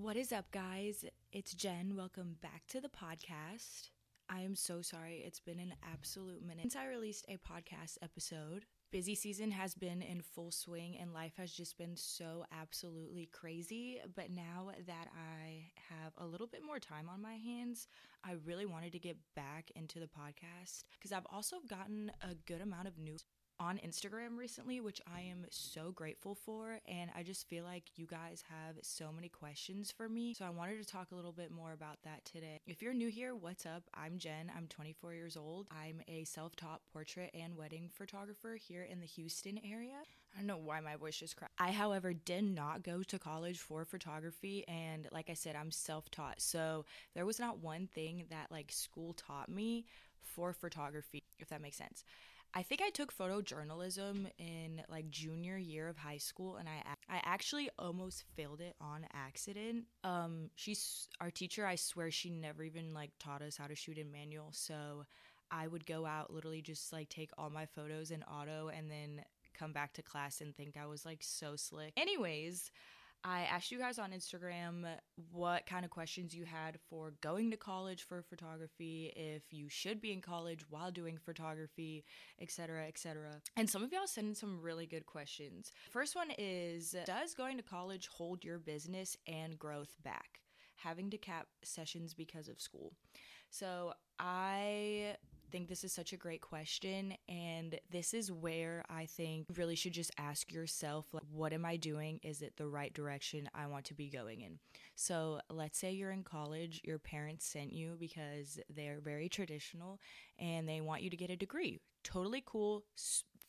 What is up, guys? It's Jen. Welcome back to the podcast. I am so sorry. It's been an absolute minute since I released a podcast episode. Busy season has been in full swing and life has just been so absolutely crazy. But now that I have a little bit more time on my hands, I really wanted to get back into the podcast because I've also gotten a good amount of news on Instagram recently, which I am so grateful for. And I just feel like you guys have so many questions for me. So I wanted to talk a little bit more about that today. If you're new here, what's up? I'm Jen. I'm 24 years old. I'm a self taught portrait and wedding photographer here in the Houston area. I don't know why my voice just cracked. I, however, did not go to college for photography. And like I said, I'm self taught. So there was not one thing that like school taught me for photography, if that makes sense. I think I took photojournalism in like junior year of high school and I I actually almost failed it on accident. Um she's our teacher, I swear she never even like taught us how to shoot in manual. So I would go out literally just like take all my photos in auto and then come back to class and think I was like so slick. Anyways, I asked you guys on Instagram what kind of questions you had for going to college for photography, if you should be in college while doing photography, etc., etc. And some of y'all sent in some really good questions. First one is Does going to college hold your business and growth back? Having to cap sessions because of school. So I think this is such a great question and this is where I think you really should just ask yourself like what am I doing? Is it the right direction I want to be going in? So let's say you're in college your parents sent you because they're very traditional and they want you to get a degree. Totally cool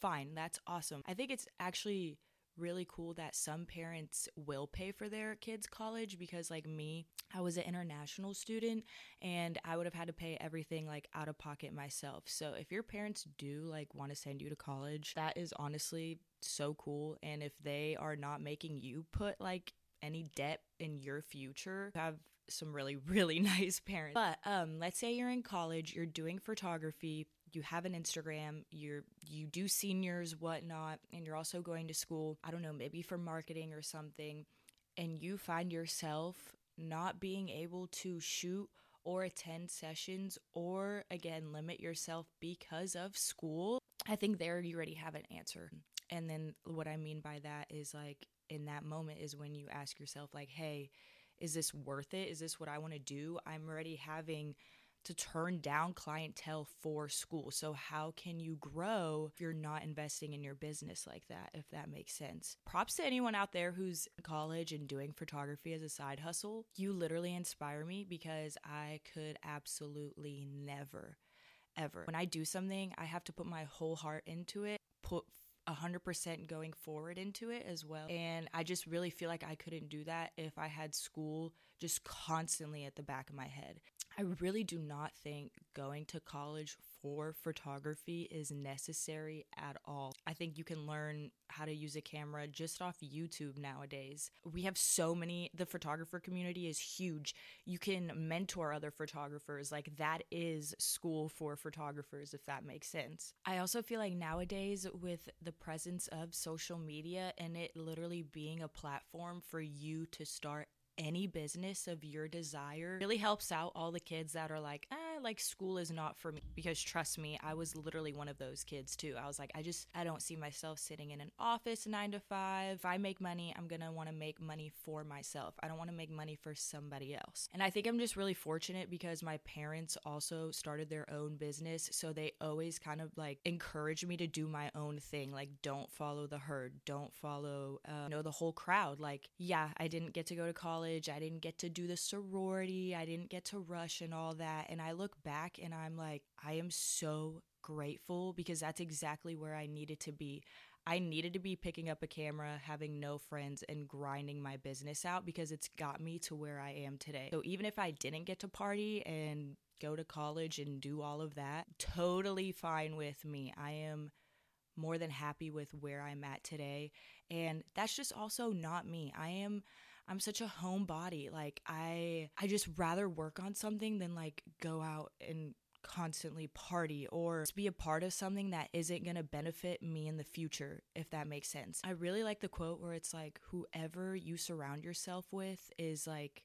fine that's awesome. I think it's actually really cool that some parents will pay for their kids college because like me I was an international student and I would have had to pay everything like out of pocket myself. So if your parents do like want to send you to college, that is honestly so cool and if they are not making you put like any debt in your future, have some really really nice parents. But um let's say you're in college, you're doing photography, you have an Instagram, you're you do seniors, whatnot, and you're also going to school, I don't know, maybe for marketing or something, and you find yourself not being able to shoot or attend sessions or again limit yourself because of school, I think there you already have an answer. And then what I mean by that is like in that moment is when you ask yourself like, "Hey, is this worth it? Is this what I want to do? I'm already having to turn down clientele for school. So, how can you grow if you're not investing in your business like that, if that makes sense? Props to anyone out there who's in college and doing photography as a side hustle. You literally inspire me because I could absolutely never, ever. When I do something, I have to put my whole heart into it, put 100% going forward into it as well. And I just really feel like I couldn't do that if I had school just constantly at the back of my head. I really do not think going to college for photography is necessary at all. I think you can learn how to use a camera just off YouTube nowadays. We have so many, the photographer community is huge. You can mentor other photographers. Like, that is school for photographers, if that makes sense. I also feel like nowadays, with the presence of social media and it literally being a platform for you to start any business of your desire really helps out all the kids that are like, eh, like school is not for me. Because trust me, I was literally one of those kids too. I was like, I just, I don't see myself sitting in an office nine to five. If I make money, I'm gonna wanna make money for myself. I don't wanna make money for somebody else. And I think I'm just really fortunate because my parents also started their own business. So they always kind of like encourage me to do my own thing. Like, don't follow the herd, don't follow, uh, you know, the whole crowd. Like, yeah, I didn't get to go to college. I didn't get to do the sorority. I didn't get to rush and all that. And I look back and I'm like, I am so grateful because that's exactly where I needed to be. I needed to be picking up a camera, having no friends, and grinding my business out because it's got me to where I am today. So even if I didn't get to party and go to college and do all of that, totally fine with me. I am more than happy with where I'm at today. And that's just also not me. I am I'm such a homebody. Like I I just rather work on something than like go out and constantly party or be a part of something that isn't going to benefit me in the future, if that makes sense. I really like the quote where it's like, whoever you surround yourself with is like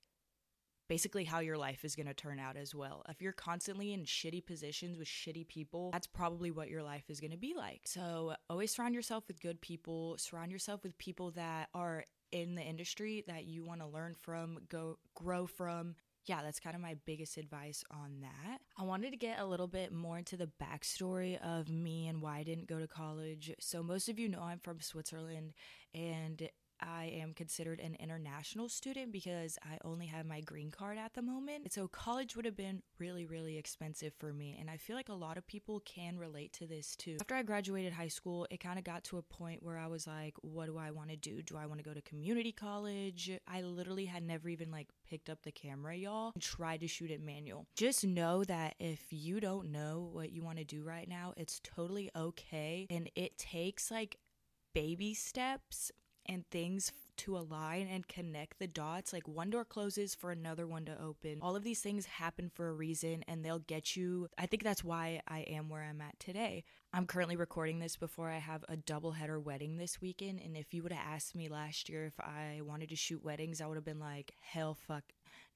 basically how your life is going to turn out as well. If you're constantly in shitty positions with shitty people, that's probably what your life is going to be like. So always surround yourself with good people, surround yourself with people that are in the industry that you want to learn from, go grow from. Yeah, that's kind of my biggest advice on that. I wanted to get a little bit more into the backstory of me and why I didn't go to college. So, most of you know I'm from Switzerland, and I am considered an international student because I only have my green card at the moment. So college would have been really, really expensive for me. And I feel like a lot of people can relate to this too. After I graduated high school, it kind of got to a point where I was like, what do I want to do? Do I want to go to community college? I literally had never even like picked up the camera, y'all, and tried to shoot it manual. Just know that if you don't know what you want to do right now, it's totally okay. And it takes like baby steps and things to align and connect the dots. Like one door closes for another one to open. All of these things happen for a reason and they'll get you. I think that's why I am where I'm at today. I'm currently recording this before I have a double header wedding this weekend. And if you would have asked me last year if I wanted to shoot weddings, I would have been like, hell fuck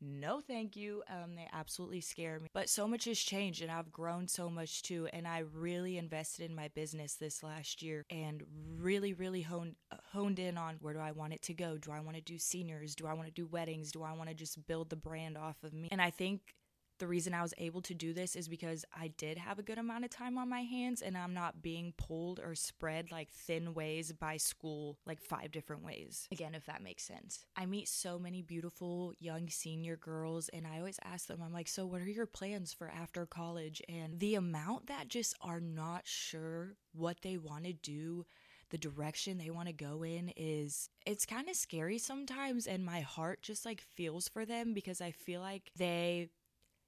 no thank you. Um, they absolutely scare me. But so much has changed and I've grown so much too. And I really invested in my business this last year and really, really honed honed in on where do I want it to go? Do I want to do seniors? Do I want to do weddings? Do I want to just build the brand off of me? And I think the reason I was able to do this is because I did have a good amount of time on my hands and I'm not being pulled or spread like thin ways by school, like five different ways. Again, if that makes sense. I meet so many beautiful young senior girls and I always ask them, I'm like, so what are your plans for after college? And the amount that just are not sure what they want to do the direction they want to go in is it's kind of scary sometimes and my heart just like feels for them because I feel like they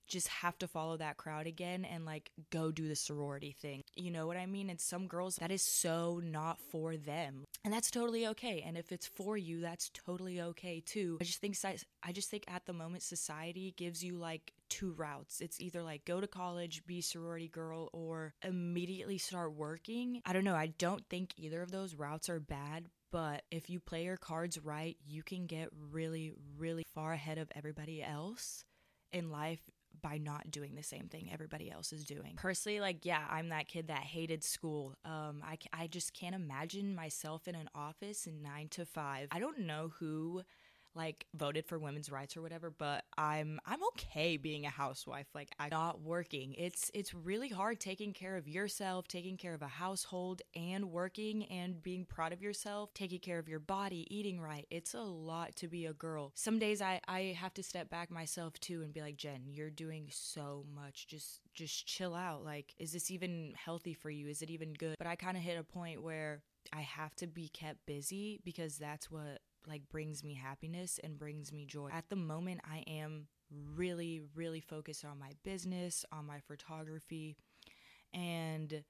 just have to follow that crowd again and like go do the sorority thing. You know what I mean? And some girls, that is so not for them. And that's totally okay. And if it's for you, that's totally okay too. I just think I just think at the moment society gives you like two routes. It's either like go to college, be sorority girl or immediately start working. I don't know. I don't think either of those routes are bad, but if you play your cards right, you can get really really far ahead of everybody else in life by not doing the same thing everybody else is doing. Personally, like, yeah, I'm that kid that hated school. Um, I, I just can't imagine myself in an office in nine to five. I don't know who like voted for women's rights or whatever, but I'm I'm okay being a housewife. Like I'm not working. It's it's really hard taking care of yourself, taking care of a household and working and being proud of yourself, taking care of your body, eating right. It's a lot to be a girl. Some days I I have to step back myself too and be like, "Jen, you're doing so much. Just just chill out. Like is this even healthy for you? Is it even good?" But I kind of hit a point where I have to be kept busy because that's what like brings me happiness and brings me joy. At the moment, I am really, really focused on my business, on my photography, and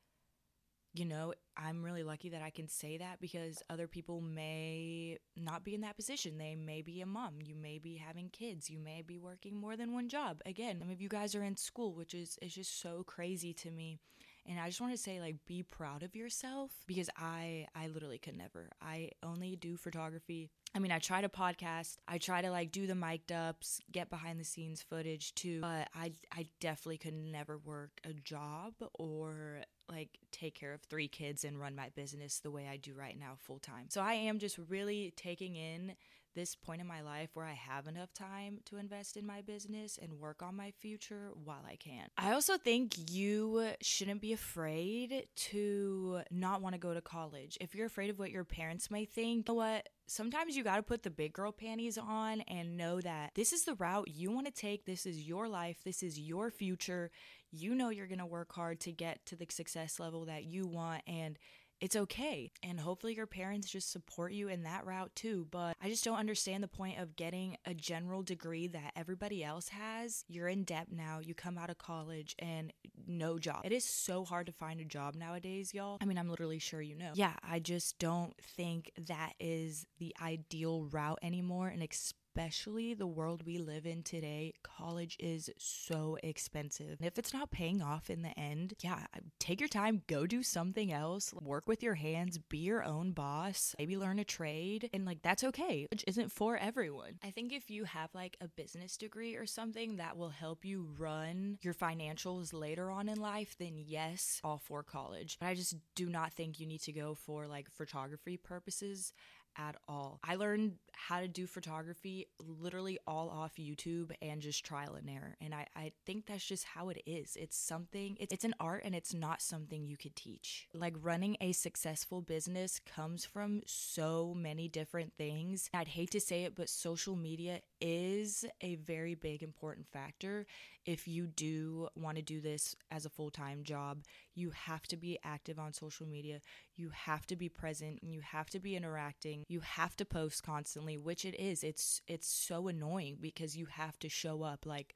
you know, I'm really lucky that I can say that because other people may not be in that position. They may be a mom, you may be having kids, you may be working more than one job. Again, some of you guys are in school, which is is just so crazy to me. And I just want to say like be proud of yourself because I I literally could never. I only do photography I mean, I try to podcast, I try to like do the mic'd ups, get behind the scenes footage too, but I I definitely could never work a job or like take care of three kids and run my business the way I do right now full time. So I am just really taking in this point in my life where I have enough time to invest in my business and work on my future while I can. I also think you shouldn't be afraid to not want to go to college. If you're afraid of what your parents may think, you know what? Sometimes you got to put the big girl panties on and know that this is the route you want to take. This is your life. This is your future. You know you're going to work hard to get to the success level that you want. And it's okay. And hopefully your parents just support you in that route too. But I just don't understand the point of getting a general degree that everybody else has. You're in debt now, you come out of college and no job. It is so hard to find a job nowadays, y'all. I mean, I'm literally sure you know. Yeah, I just don't think that is the ideal route anymore. And especially the world we live in today, college is so expensive. If it's not paying off in the end, yeah, take your time, go do something else, work with your hands, be your own boss, maybe learn a trade, and like that's okay. Which isn't for everyone. I think if you have like a business degree or something that will help you run your financials later on in life, then yes, all for college. But I just do not think you need to go for like photography purposes at all. I learned how to do photography literally all off YouTube and just trial and error. And I, I think that's just how it is. It's something, it's, it's an art and it's not something you could teach. Like running a successful business comes from so many different things. I'd hate to say it, but social media is a very big important factor if you do want to do this as a full-time job you have to be active on social media you have to be present and you have to be interacting you have to post constantly which it is it's it's so annoying because you have to show up like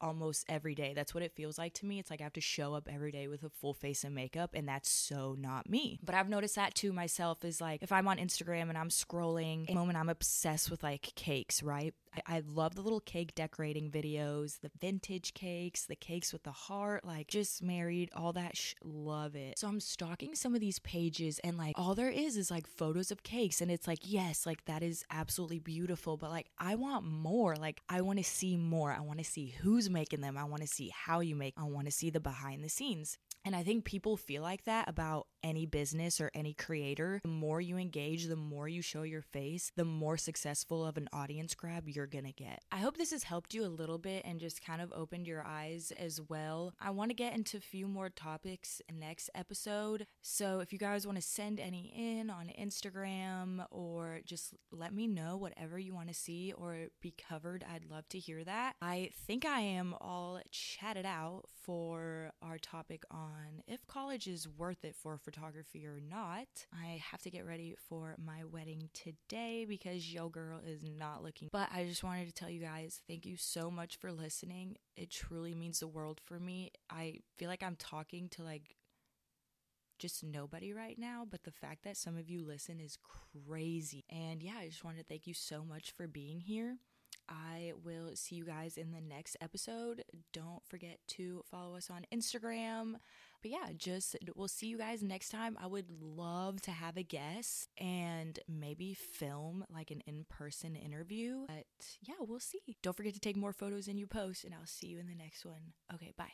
almost every day. That's what it feels like to me. It's like I have to show up every day with a full face of makeup, and that's so not me. But I've noticed that too myself is like if I'm on Instagram and I'm scrolling, moment I'm obsessed with like cakes, right? I, I love the little cake decorating videos, the vintage cakes, the cakes with the heart, like just married, all that. Sh- love it. So I'm stalking some of these pages, and like all there is is like photos of cakes, and it's like, yes, like that is absolutely beautiful, but like I want more. Like I want to see more. I want to see who's making them. I want to see how you make. I want to see the behind the scenes. And I think people feel like that about any business or any creator. The more you engage, the more you show your face, the more successful of an audience grab you're gonna get. I hope this has helped you a little bit and just kind of opened your eyes as well. I want to get into a few more topics next episode. So if you guys want to send any in on Instagram or just let me know whatever you want to see or be covered, I'd love to hear that. I think I am all chatted out for our topic on if college is worth it for photography or not. I have to get ready for my wedding today because yo girl is not looking. But I just wanted to tell you guys thank you so much for listening. It truly means the world for me. I feel like I'm talking to like just nobody right now, but the fact that some of you listen is crazy. And yeah, I just wanted to thank you so much for being here. I will see you guys in the next episode. Don't forget to follow us on Instagram. But yeah, just we'll see you guys next time. I would love to have a guest and maybe film like an in person interview. But yeah, we'll see. Don't forget to take more photos than you post, and I'll see you in the next one. Okay, bye.